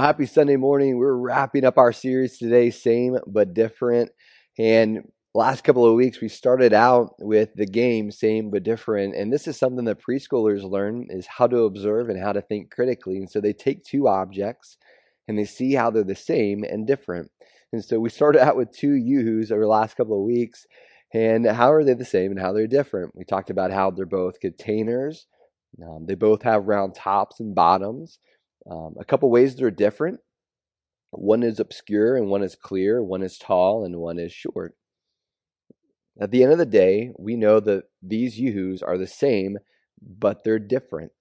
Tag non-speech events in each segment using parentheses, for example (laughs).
Well, happy Sunday morning. We're wrapping up our series today, same but different. And last couple of weeks, we started out with the game, same but different. And this is something that preschoolers learn is how to observe and how to think critically. And so they take two objects and they see how they're the same and different. And so we started out with two Yoo-hoos over the last couple of weeks and how are they the same and how they're different. We talked about how they're both containers. Um, they both have round tops and bottoms. Um, a couple ways they're different. One is obscure and one is clear. One is tall and one is short. At the end of the day, we know that these Yoo-hoos are the same, but they're different.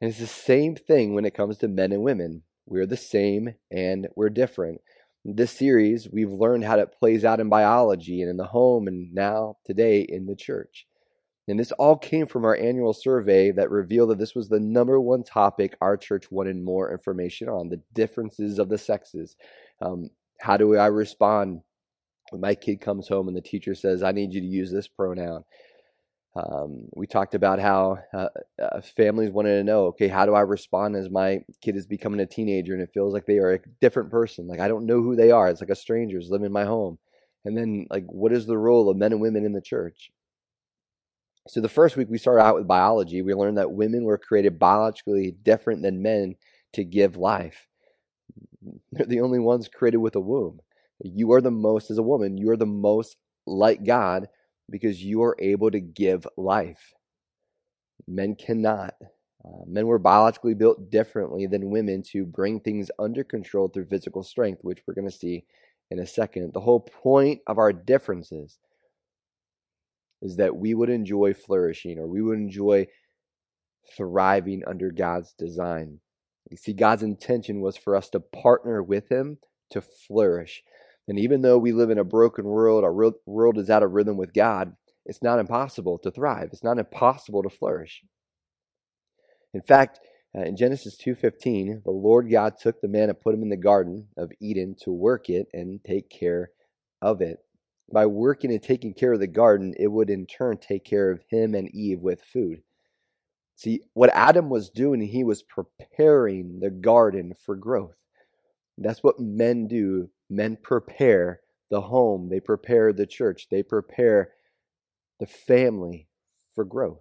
And it's the same thing when it comes to men and women. We're the same and we're different. In this series, we've learned how it plays out in biology and in the home and now today in the church. And this all came from our annual survey that revealed that this was the number one topic our church wanted more information on the differences of the sexes. Um, how do I respond when my kid comes home and the teacher says, I need you to use this pronoun? Um, we talked about how uh, uh, families wanted to know, okay, how do I respond as my kid is becoming a teenager and it feels like they are a different person? Like I don't know who they are. It's like a stranger is living in my home. And then, like, what is the role of men and women in the church? So the first week we started out with biology. We learned that women were created biologically different than men to give life. (laughs) They're the only ones created with a womb. You are the most, as a woman, you are the most like God because you are able to give life. Men cannot. Uh, men were biologically built differently than women to bring things under control through physical strength, which we're going to see in a second. The whole point of our differences is that we would enjoy flourishing or we would enjoy thriving under God's design. You see, God's intention was for us to partner with Him to flourish. And even though we live in a broken world, our world is out of rhythm with God, it's not impossible to thrive. It's not impossible to flourish. In fact, uh, in Genesis 2:15, the Lord God took the man and put him in the garden of Eden to work it and take care of it by working and taking care of the garden, it would in turn take care of him and Eve with food. See, what Adam was doing, he was preparing the garden for growth. That's what men do. Men prepare the home, they prepare the church, they prepare the family for growth.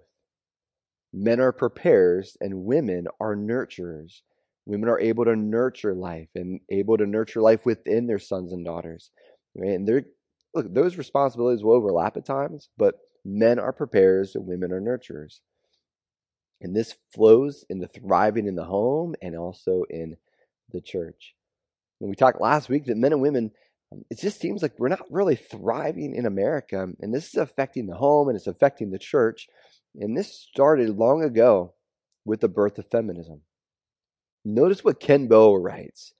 Men are preparers and women are nurturers. Women are able to nurture life and able to nurture life within their sons and daughters. Right? And they're look, those responsibilities will overlap at times, but men are preparers and women are nurturers. And this flows into thriving in the home and also in the church. When we talked last week that men and women, um, it just seems like we're not really thriving in America. And this is affecting the home and it's affecting the church. And this started long ago with the birth of feminism. Notice what Ken Boa writes.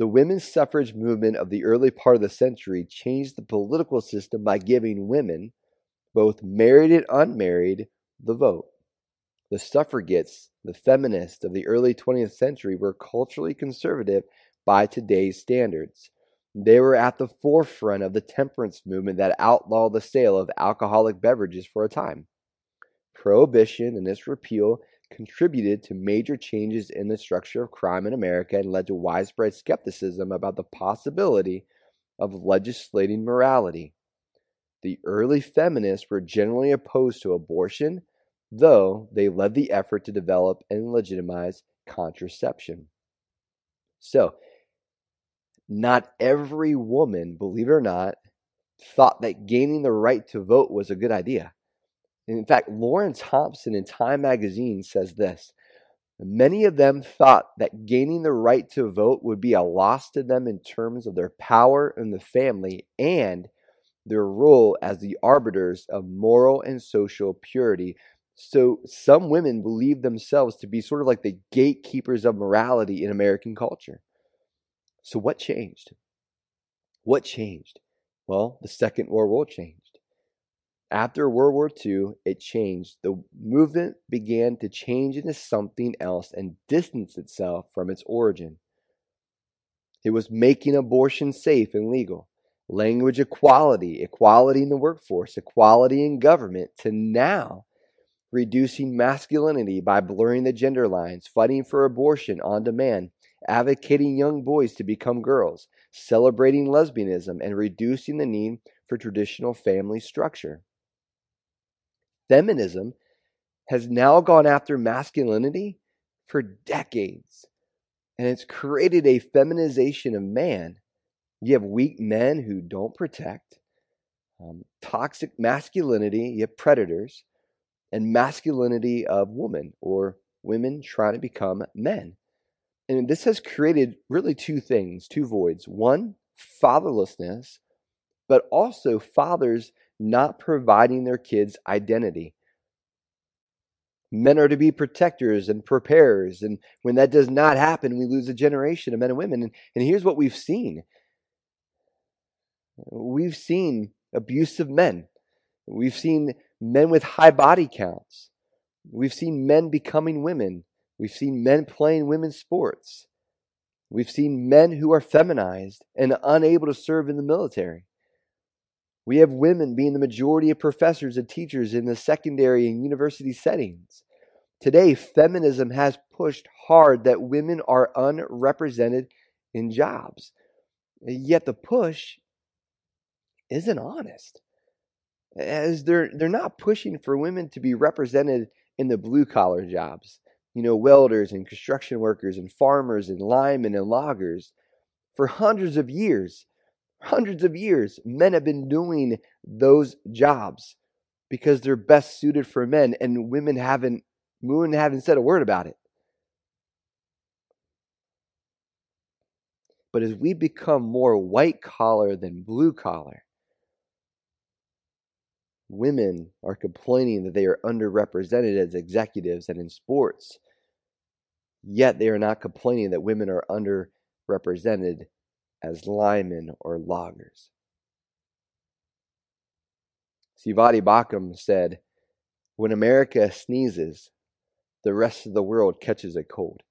The women's suffrage movement of the early part of the century changed the political system by giving women, both married and unmarried, the vote. The suffragettes, the feminists of the early 20th century, were culturally conservative by today's standards. They were at the forefront of the temperance movement that outlawed the sale of alcoholic beverages for a time. Prohibition and its repeal contributed to major changes in the structure of crime in America and led to widespread skepticism about the possibility of legislating morality. The early feminists were generally opposed to abortion, though they led the effort to develop and legitimize contraception. So, not every woman, believe it or not, thought that gaining the right to vote was a good idea. In fact, Lauren Thompson in Time magazine says this Many of them thought that gaining the right to vote would be a loss to them in terms of their power in the family and their role as the arbiters of moral and social purity. So, some women believe themselves to be sort of like the gatekeepers of morality in American culture. So, what changed? What changed? Well, the Second World War changed. After World War II, it changed. The movement began to change into something else and distance itself from its origin. It was making abortion safe and legal, language equality, equality in the workforce, equality in government, to now reducing masculinity by blurring the gender lines, fighting for abortion on demand, advocating young boys to become girls, celebrating lesbianism, and reducing the need for traditional family structure. Feminism has now gone after masculinity for decades, and it's created a feminization of man. You have weak men who don't protect, um, toxic masculinity, you have predators, and masculinity of woman or women trying to become men. And this has created really two things, two voids. One, fatherlessness, but also fathers not providing their kids identity. Men are to be protectors and preparers. And when that does not happen, we lose a generation of men and women. And, and here's what we've seen we've seen abusive men, we've seen men with high body counts, we've seen men becoming women, we've seen men playing women's sports, we've seen men who are feminized and unable to serve in the military. We have women being the majority of professors and teachers in the secondary and university settings. Today, feminism has pushed hard that women are unrepresented in jobs. Yet the push isn't honest. As they're they're not pushing for women to be represented in the blue collar jobs. You know, welders and construction workers and farmers and linemen and loggers. For hundreds of years, hundreds of years, men have been doing those jobs because they're best suited for men, and women haven't, women haven't said a word about it. But as we become more white collar than blue collar, women are complaining that they are underrepresented as executives and in sports. Yet they are not complaining that women are underrepresented as linemen or loggers. Sivati Bakum said, When America sneezes, the rest of the world catches a cold.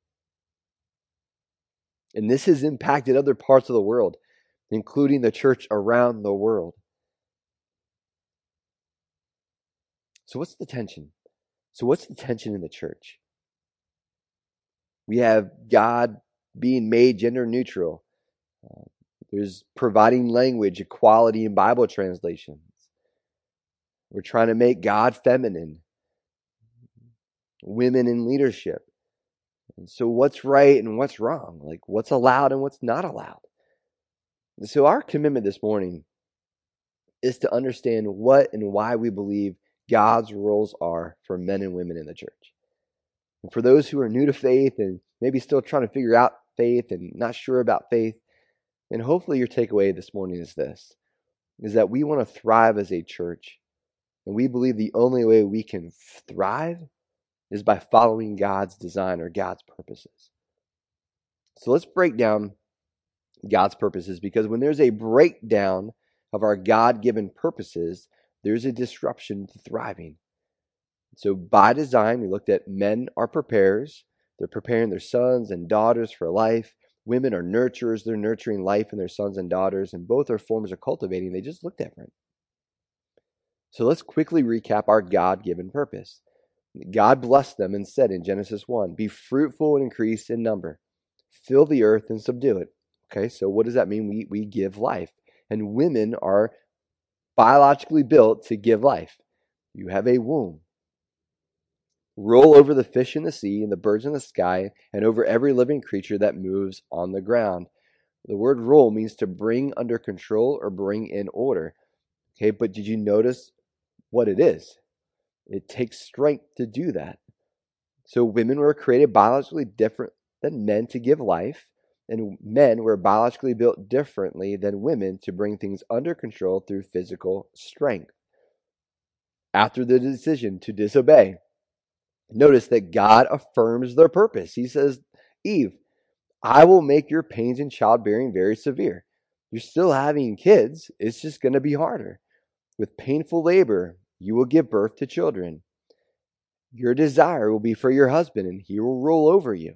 And this has impacted other parts of the world, including the church around the world. So, what's the tension? So, what's the tension in the church? We have God being made gender neutral uh, there's providing language equality in Bible translations. We're trying to make God feminine, women in leadership. And so, what's right and what's wrong? Like, what's allowed and what's not allowed? And so, our commitment this morning is to understand what and why we believe God's roles are for men and women in the church. And for those who are new to faith and maybe still trying to figure out faith and not sure about faith, and hopefully your takeaway this morning is this is that we want to thrive as a church. And we believe the only way we can thrive is by following God's design or God's purposes. So let's break down God's purposes because when there's a breakdown of our God given purposes, there's a disruption to thriving. So, by design, we looked at men are preparers. They're preparing their sons and daughters for life. Women are nurturers, they're nurturing life in their sons and daughters, and both are forms of cultivating. They just look different. So let's quickly recap our God given purpose. God blessed them and said in Genesis 1 Be fruitful and increase in number, fill the earth and subdue it. Okay, so what does that mean? We, we give life. And women are biologically built to give life. You have a womb. Rule over the fish in the sea and the birds in the sky, and over every living creature that moves on the ground. The word rule means to bring under control or bring in order. Okay, but did you notice what it is? It takes strength to do that. So women were created biologically different than men to give life, and men were biologically built differently than women to bring things under control through physical strength. After the decision to disobey, notice that God affirms their purpose. He says, Eve, I will make your pains in childbearing very severe. You're still having kids, it's just going to be harder. With painful labor, you will give birth to children. Your desire will be for your husband, and he will rule over you.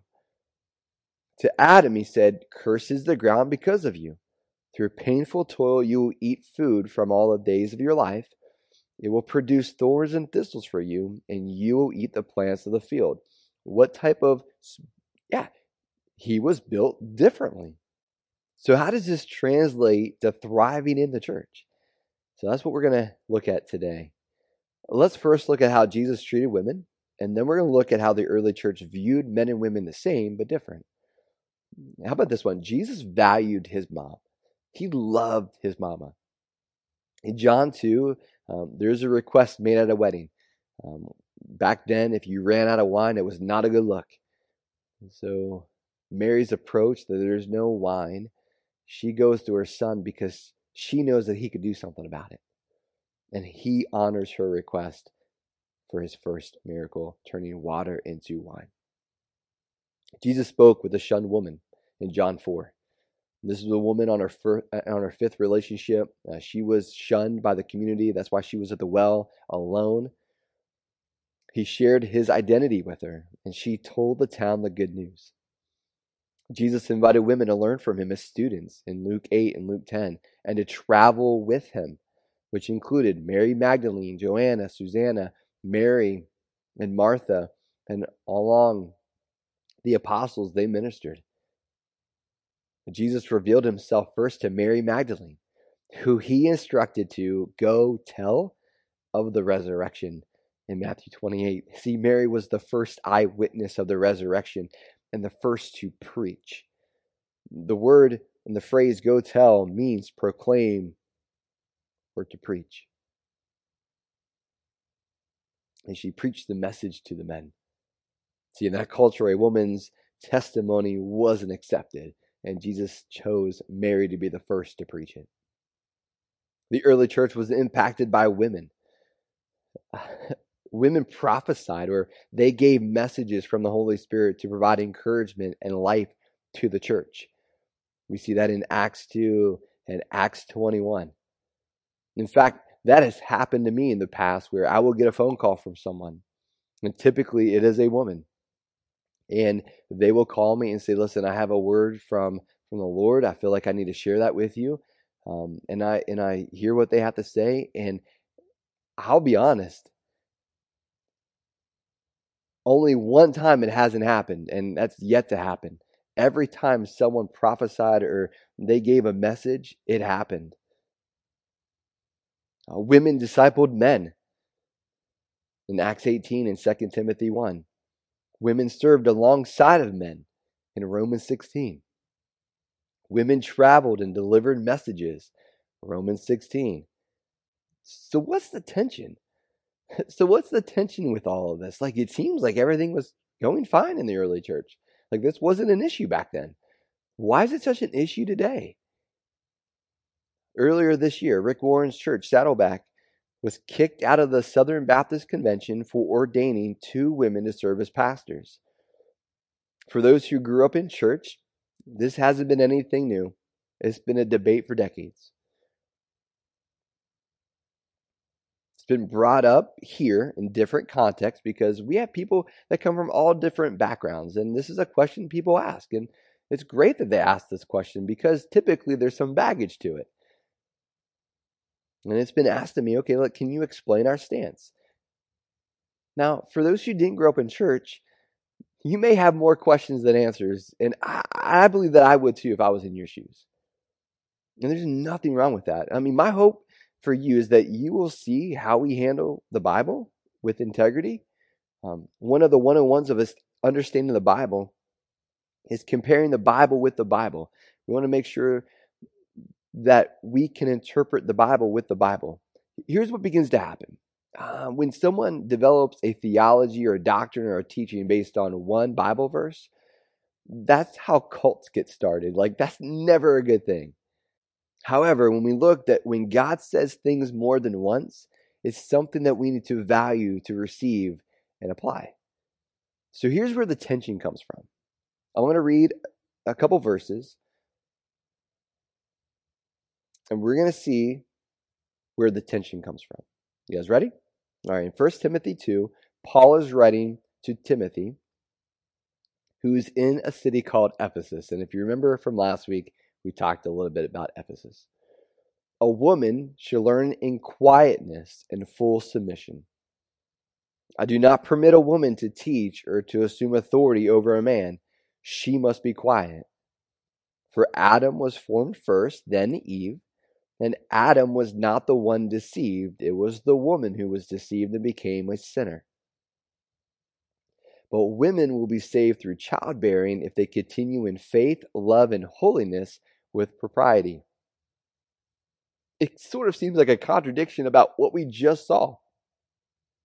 To Adam, he said, Curses the ground because of you. Through painful toil, you will eat food from all the days of your life. It will produce thorns and thistles for you, and you will eat the plants of the field. What type of, yeah, he was built differently. So, how does this translate to thriving in the church? So, that's what we're going to look at today. Let's first look at how Jesus treated women, and then we're going to look at how the early church viewed men and women the same but different. How about this one? Jesus valued his mom, he loved his mama. In John 2, um, there's a request made at a wedding. Um, back then, if you ran out of wine, it was not a good look. So Mary's approach that there's no wine, she goes to her son because she knows that he could do something about it. And he honors her request for his first miracle, turning water into wine. Jesus spoke with a shunned woman in John 4. This is a woman on her fir- on her fifth relationship. Uh, she was shunned by the community. That's why she was at the well alone. He shared his identity with her, and she told the town the good news. Jesus invited women to learn from him as students in Luke 8 and Luke 10, and to travel with him, which included Mary Magdalene, Joanna, Susanna, Mary, and Martha, and along the apostles they ministered. Jesus revealed himself first to Mary Magdalene, who he instructed to go tell of the resurrection in Matthew 28. See, Mary was the first eyewitness of the resurrection and the first to preach. The word and the phrase go tell means proclaim or to preach. And she preached the message to the men. See, in that culture, a woman's testimony wasn't accepted and Jesus chose Mary to be the first to preach it. The early church was impacted by women. (laughs) women prophesied or they gave messages from the Holy Spirit to provide encouragement and life to the church. We see that in Acts 2 and Acts 21. In fact, that has happened to me in the past where I will get a phone call from someone, and typically it is a woman and they will call me and say, "Listen, I have a word from from the Lord. I feel like I need to share that with you." Um, and I and I hear what they have to say, and I'll be honest. Only one time it hasn't happened, and that's yet to happen. Every time someone prophesied or they gave a message, it happened. Uh, women discipled men in Acts 18 and 2 Timothy 1. Women served alongside of men in Romans 16. Women traveled and delivered messages, Romans 16. So, what's the tension? (laughs) So, what's the tension with all of this? Like, it seems like everything was going fine in the early church. Like, this wasn't an issue back then. Why is it such an issue today? Earlier this year, Rick Warren's church, Saddleback, was kicked out of the Southern Baptist Convention for ordaining two women to serve as pastors. For those who grew up in church, this hasn't been anything new. It's been a debate for decades. It's been brought up here in different contexts because we have people that come from all different backgrounds, and this is a question people ask. And it's great that they ask this question because typically there's some baggage to it. And it's been asked of me, okay, look, can you explain our stance? Now, for those who didn't grow up in church, you may have more questions than answers. And I, I believe that I would too if I was in your shoes. And there's nothing wrong with that. I mean, my hope for you is that you will see how we handle the Bible with integrity. Um, one of the one on ones of us understanding the Bible is comparing the Bible with the Bible. We want to make sure that we can interpret the Bible with the Bible. Here's what begins to happen. Uh, when someone develops a theology or a doctrine or a teaching based on one Bible verse, that's how cults get started. Like, that's never a good thing. However, when we look that when God says things more than once, it's something that we need to value, to receive, and apply. So here's where the tension comes from. I want to read a couple verses and we're going to see where the tension comes from. You guys ready? All right, in 1 Timothy 2, Paul is writing to Timothy, who's in a city called Ephesus. And if you remember from last week, we talked a little bit about Ephesus. A woman should learn in quietness and full submission. I do not permit a woman to teach or to assume authority over a man, she must be quiet. For Adam was formed first, then Eve. And Adam was not the one deceived, it was the woman who was deceived and became a sinner. But women will be saved through childbearing if they continue in faith, love, and holiness with propriety. It sort of seems like a contradiction about what we just saw.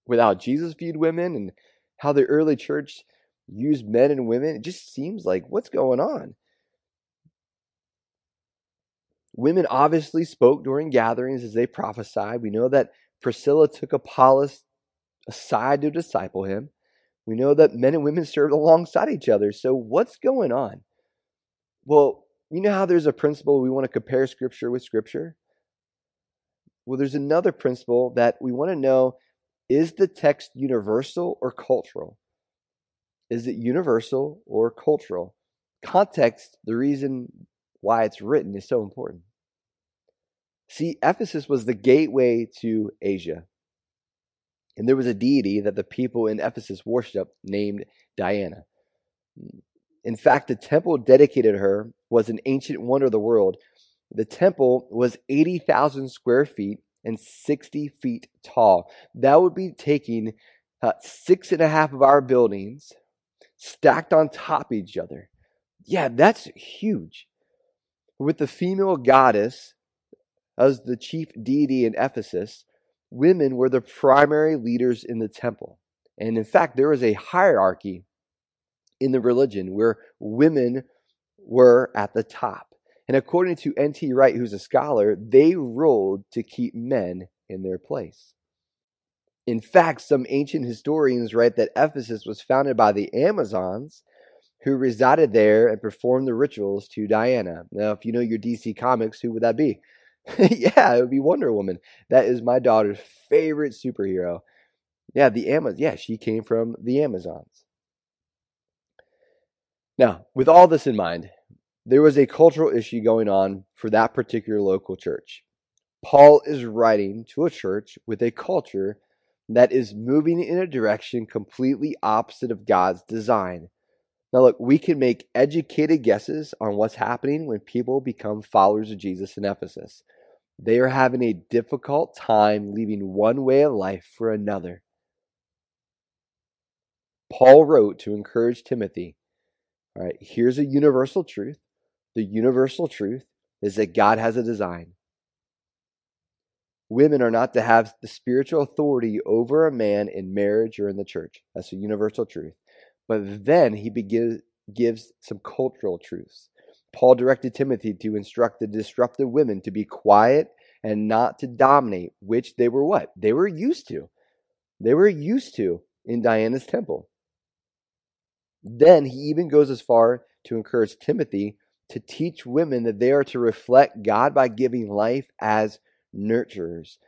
With how Jesus viewed women and how the early church used men and women, it just seems like what's going on? Women obviously spoke during gatherings as they prophesied. We know that Priscilla took Apollos aside to disciple him. We know that men and women served alongside each other. So, what's going on? Well, you know how there's a principle we want to compare Scripture with Scripture? Well, there's another principle that we want to know is the text universal or cultural? Is it universal or cultural? Context, the reason why it's written, is so important. See, Ephesus was the gateway to Asia. And there was a deity that the people in Ephesus worshiped named Diana. In fact, the temple dedicated to her was an ancient wonder of the world. The temple was 80,000 square feet and 60 feet tall. That would be taking uh, six and a half of our buildings stacked on top of each other. Yeah, that's huge. With the female goddess as the chief deity in Ephesus, women were the primary leaders in the temple. And in fact, there was a hierarchy in the religion where women were at the top. And according to N.T. Wright, who's a scholar, they ruled to keep men in their place. In fact, some ancient historians write that Ephesus was founded by the Amazons who resided there and performed the rituals to Diana. Now, if you know your DC comics, who would that be? (laughs) yeah, it would be Wonder Woman. That is my daughter's favorite superhero. Yeah, the Amazon. Yeah, she came from the Amazons. Now, with all this in mind, there was a cultural issue going on for that particular local church. Paul is writing to a church with a culture that is moving in a direction completely opposite of God's design. Now, look, we can make educated guesses on what's happening when people become followers of Jesus in Ephesus. They are having a difficult time leaving one way of life for another. Paul wrote to encourage Timothy. All right, here's a universal truth. The universal truth is that God has a design. Women are not to have the spiritual authority over a man in marriage or in the church. That's a universal truth. But then he begins, gives some cultural truths. Paul directed Timothy to instruct the disruptive women to be quiet and not to dominate, which they were what? They were used to. They were used to in Diana's temple. Then he even goes as far to encourage Timothy to teach women that they are to reflect God by giving life as nurturers.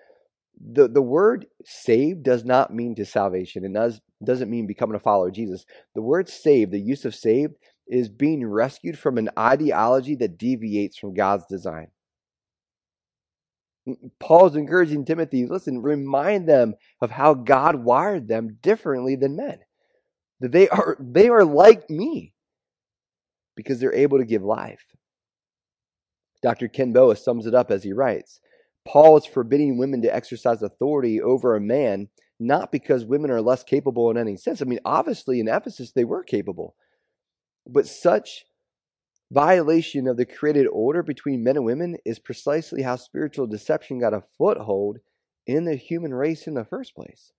The, the word saved does not mean to salvation. It does, doesn't mean becoming a follower of Jesus. The word saved, the use of saved, is being rescued from an ideology that deviates from God's design. Paul's encouraging Timothy, listen, remind them of how God wired them differently than men. That they are they are like me because they're able to give life. Dr. Ken Boa sums it up as he writes Paul is forbidding women to exercise authority over a man, not because women are less capable in any sense. I mean, obviously in Ephesus they were capable. But such violation of the created order between men and women is precisely how spiritual deception got a foothold in the human race in the first place.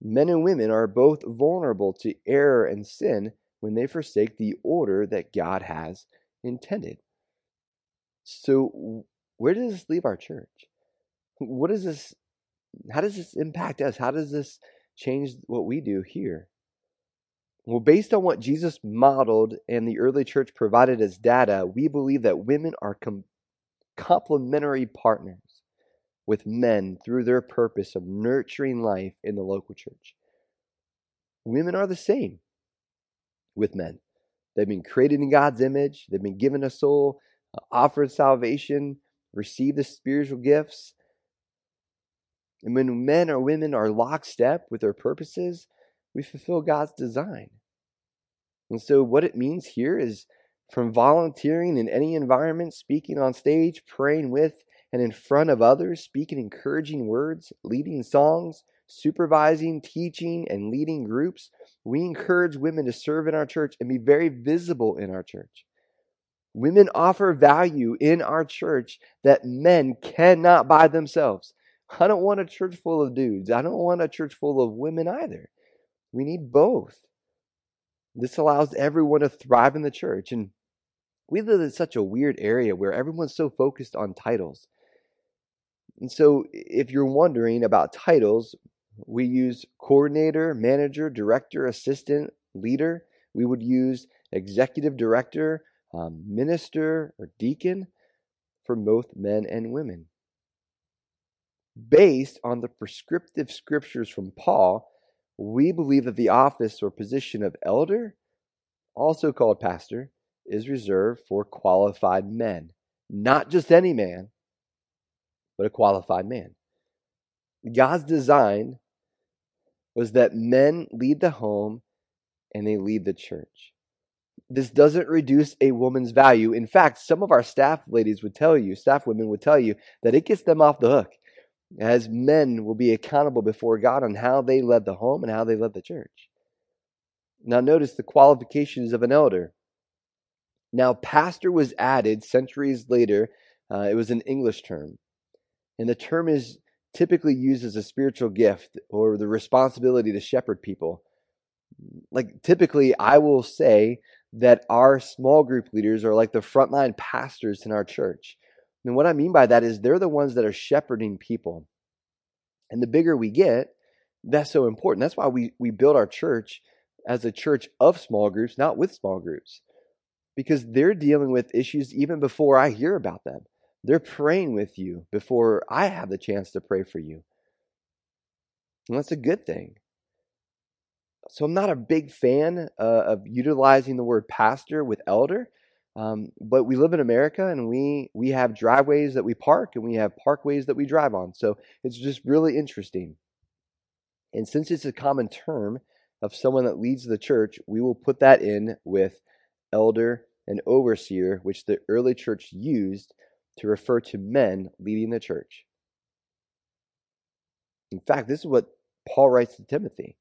Men and women are both vulnerable to error and sin when they forsake the order that God has intended. So, where does this leave our church? What does this, how does this impact us? How does this change what we do here? Well, based on what Jesus modeled and the early church provided as data, we believe that women are com- complementary partners with men through their purpose of nurturing life in the local church. Women are the same with men. They've been created in God's image, they've been given a soul, uh, offered salvation, received the spiritual gifts. And when men or women are lockstep with their purposes, we fulfill God's design. And so, what it means here is from volunteering in any environment, speaking on stage, praying with and in front of others, speaking encouraging words, leading songs, supervising, teaching, and leading groups, we encourage women to serve in our church and be very visible in our church. Women offer value in our church that men cannot buy themselves. I don't want a church full of dudes. I don't want a church full of women either. We need both. This allows everyone to thrive in the church. And we live in such a weird area where everyone's so focused on titles. And so, if you're wondering about titles, we use coordinator, manager, director, assistant, leader. We would use executive director, um, minister, or deacon for both men and women. Based on the prescriptive scriptures from Paul, we believe that the office or position of elder, also called pastor, is reserved for qualified men. Not just any man, but a qualified man. God's design was that men lead the home and they lead the church. This doesn't reduce a woman's value. In fact, some of our staff ladies would tell you, staff women would tell you, that it gets them off the hook as men will be accountable before God on how they led the home and how they led the church. Now, notice the qualifications of an elder. Now, pastor was added centuries later. Uh, it was an English term. And the term is typically used as a spiritual gift or the responsibility to shepherd people. Like, typically, I will say that our small group leaders are like the frontline pastors in our church. And what I mean by that is they're the ones that are shepherding people. And the bigger we get, that's so important. That's why we, we build our church as a church of small groups, not with small groups, because they're dealing with issues even before I hear about them. They're praying with you before I have the chance to pray for you. And that's a good thing. So I'm not a big fan uh, of utilizing the word pastor with elder um, but we live in America and we, we have driveways that we park and we have parkways that we drive on. So it's just really interesting. And since it's a common term of someone that leads the church, we will put that in with elder and overseer, which the early church used to refer to men leading the church. In fact, this is what Paul writes to Timothy.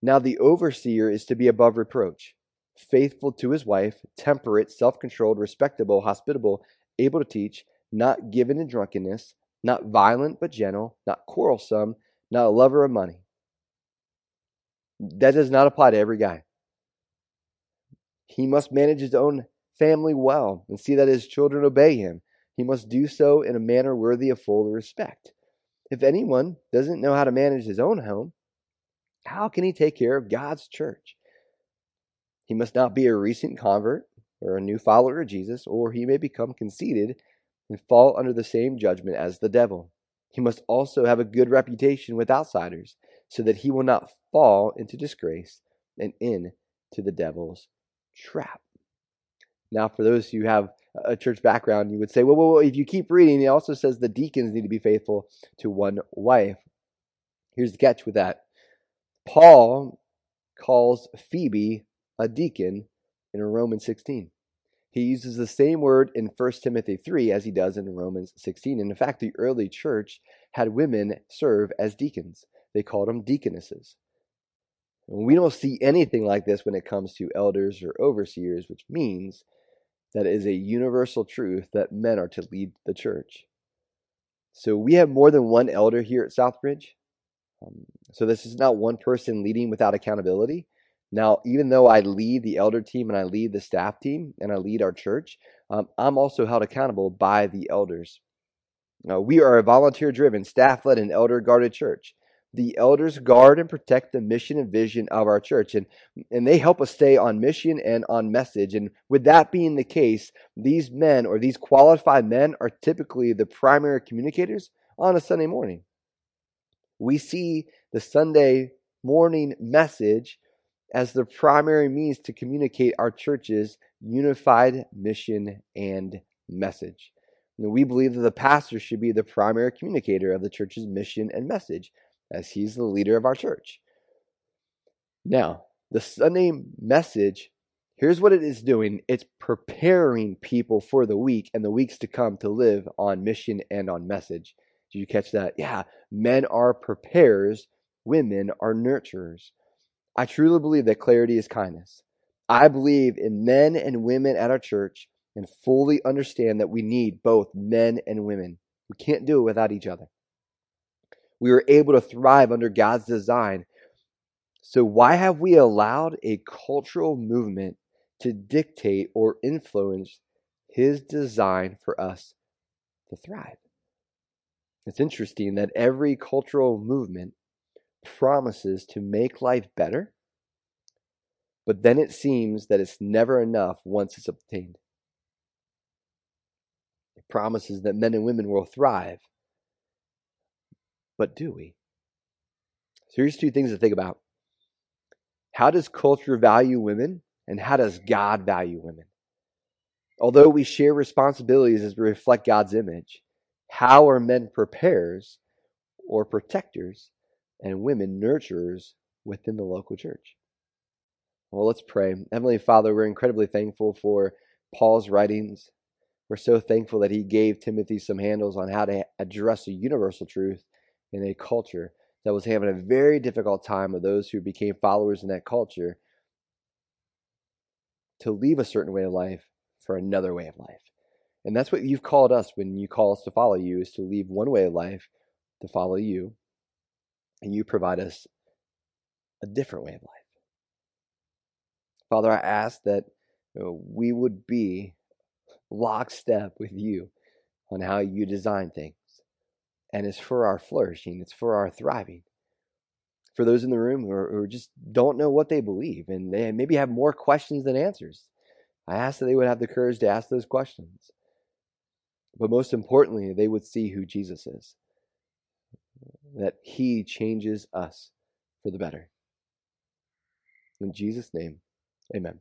Now, the overseer is to be above reproach faithful to his wife, temperate, self controlled, respectable, hospitable, able to teach, not given to drunkenness, not violent but gentle, not quarrelsome, not a lover of money. That does not apply to every guy. He must manage his own family well and see that his children obey him. He must do so in a manner worthy of full respect. If anyone doesn't know how to manage his own home, how can he take care of God's church? He must not be a recent convert or a new follower of Jesus, or he may become conceited and fall under the same judgment as the devil. He must also have a good reputation with outsiders, so that he will not fall into disgrace and into the devil's trap. Now, for those who have a church background, you would say, well, well, well, if you keep reading, it also says the deacons need to be faithful to one wife. Here's the catch with that Paul calls Phoebe a deacon in Romans 16. He uses the same word in 1 Timothy 3 as he does in Romans 16. And in fact, the early church had women serve as deacons. They called them deaconesses. And we don't see anything like this when it comes to elders or overseers, which means that it is a universal truth that men are to lead the church. So we have more than one elder here at Southbridge. Um, so this is not one person leading without accountability. Now, even though I lead the elder team and I lead the staff team and I lead our church, um, I'm also held accountable by the elders. Now, we are a volunteer driven, staff led, and elder guarded church. The elders guard and protect the mission and vision of our church, and, and they help us stay on mission and on message. And with that being the case, these men or these qualified men are typically the primary communicators on a Sunday morning. We see the Sunday morning message as the primary means to communicate our church's unified mission and message. And we believe that the pastor should be the primary communicator of the church's mission and message, as he's the leader of our church. Now, the Sunday message Here's what it is doing it's preparing people for the week and the weeks to come to live on mission and on message. Did you catch that? Yeah, men are preparers, women are nurturers. I truly believe that clarity is kindness. I believe in men and women at our church and fully understand that we need both men and women. We can't do it without each other. We are able to thrive under God's design. So, why have we allowed a cultural movement to dictate or influence His design for us to thrive? It's interesting that every cultural movement promises to make life better, but then it seems that it's never enough once it's obtained. It promises that men and women will thrive, but do we? So here's two things to think about. How does culture value women, and how does God value women? Although we share responsibilities as we reflect God's image, how are men preparers or protectors and women nurturers within the local church? Well, let's pray. Heavenly Father, we're incredibly thankful for Paul's writings. We're so thankful that he gave Timothy some handles on how to address a universal truth in a culture that was having a very difficult time of those who became followers in that culture to leave a certain way of life for another way of life. And that's what you've called us when you call us to follow you is to leave one way of life to follow you and you provide us a different way of life. Father, I ask that you know, we would be lockstep with you on how you design things. And it's for our flourishing, it's for our thriving. For those in the room who, are, who just don't know what they believe and they maybe have more questions than answers, I ask that they would have the courage to ask those questions. But most importantly, they would see who Jesus is that He changes us for the better. In Jesus' name, amen.